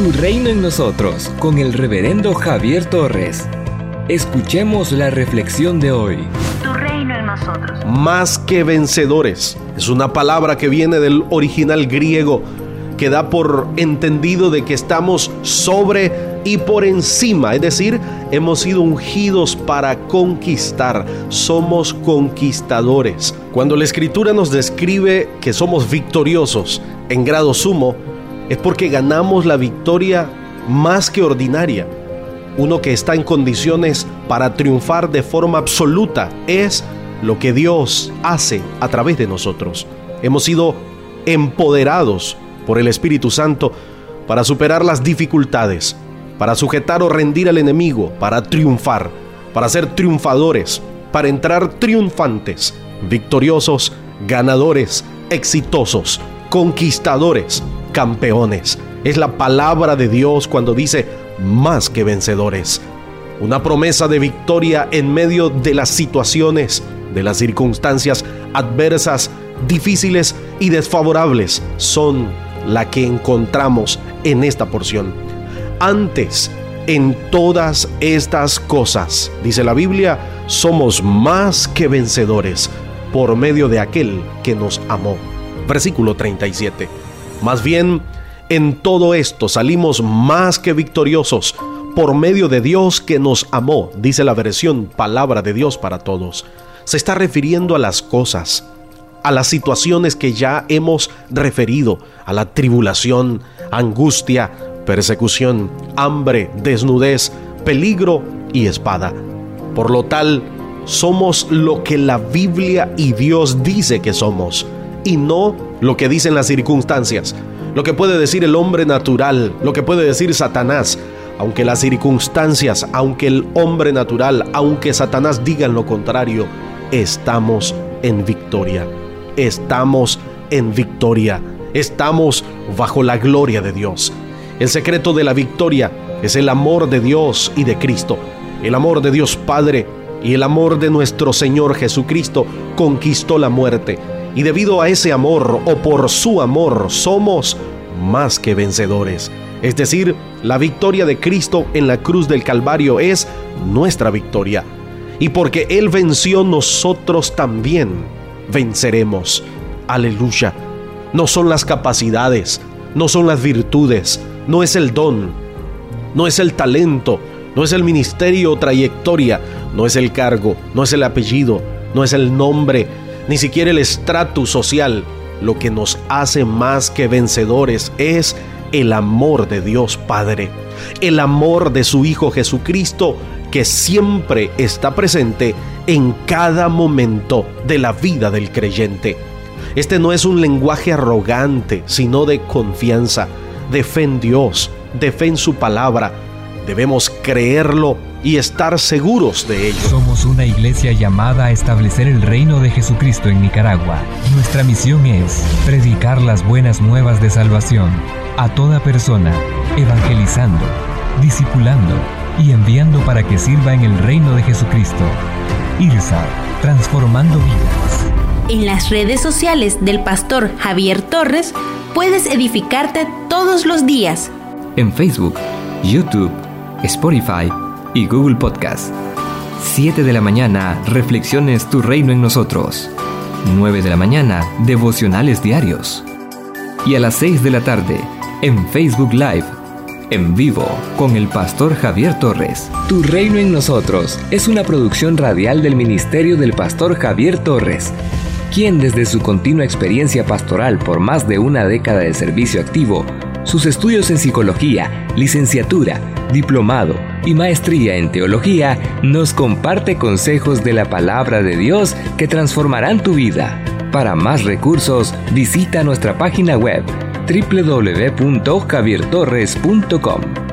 Tu reino en nosotros con el reverendo Javier Torres. Escuchemos la reflexión de hoy. Tu reino en nosotros. Más que vencedores. Es una palabra que viene del original griego que da por entendido de que estamos sobre y por encima, es decir, hemos sido ungidos para conquistar, somos conquistadores. Cuando la escritura nos describe que somos victoriosos en grado sumo, es porque ganamos la victoria más que ordinaria. Uno que está en condiciones para triunfar de forma absoluta es lo que Dios hace a través de nosotros. Hemos sido empoderados por el Espíritu Santo para superar las dificultades, para sujetar o rendir al enemigo, para triunfar, para ser triunfadores, para entrar triunfantes, victoriosos, ganadores, exitosos, conquistadores, campeones. Es la palabra de Dios cuando dice más que vencedores. Una promesa de victoria en medio de las situaciones, de las circunstancias adversas, difíciles y desfavorables son la que encontramos en esta porción. Antes, en todas estas cosas, dice la Biblia, somos más que vencedores por medio de aquel que nos amó. Versículo 37. Más bien, en todo esto salimos más que victoriosos por medio de Dios que nos amó, dice la versión Palabra de Dios para todos. Se está refiriendo a las cosas, a las situaciones que ya hemos referido, a la tribulación, angustia, persecución, hambre, desnudez, peligro y espada. Por lo tal, somos lo que la Biblia y Dios dice que somos, y no lo que dicen las circunstancias, lo que puede decir el hombre natural, lo que puede decir Satanás, aunque las circunstancias, aunque el hombre natural, aunque Satanás digan lo contrario, estamos en victoria. Estamos en victoria, estamos bajo la gloria de Dios. El secreto de la victoria es el amor de Dios y de Cristo, el amor de Dios Padre y el amor de nuestro Señor Jesucristo conquistó la muerte. Y debido a ese amor o por su amor somos más que vencedores. Es decir, la victoria de Cristo en la cruz del Calvario es nuestra victoria. Y porque Él venció, nosotros también venceremos. Aleluya. No son las capacidades, no son las virtudes, no es el don, no es el talento, no es el ministerio o trayectoria, no es el cargo, no es el apellido, no es el nombre, ni siquiera el estatus social. Lo que nos hace más que vencedores es el amor de Dios Padre, el amor de su Hijo Jesucristo que siempre está presente en cada momento de la vida del creyente. Este no es un lenguaje arrogante, sino de confianza, de fe en Dios, de fe en su palabra. Debemos creerlo y estar seguros de ello. Somos una iglesia llamada a establecer el reino de Jesucristo en Nicaragua. Nuestra misión es predicar las buenas nuevas de salvación a toda persona, evangelizando, discipulando y enviando para que sirva en el reino de Jesucristo. IRSA, transformando vidas. En las redes sociales del pastor Javier Torres puedes edificarte todos los días. En Facebook, YouTube, Spotify y Google Podcast. 7 de la mañana, Reflexiones Tu Reino en Nosotros. 9 de la mañana, Devocionales Diarios. Y a las 6 de la tarde, en Facebook Live en vivo con el pastor Javier Torres. Tu reino en nosotros es una producción radial del ministerio del pastor Javier Torres, quien desde su continua experiencia pastoral por más de una década de servicio activo, sus estudios en psicología, licenciatura, diplomado y maestría en teología, nos comparte consejos de la palabra de Dios que transformarán tu vida. Para más recursos, visita nuestra página web www.javiertorres.com.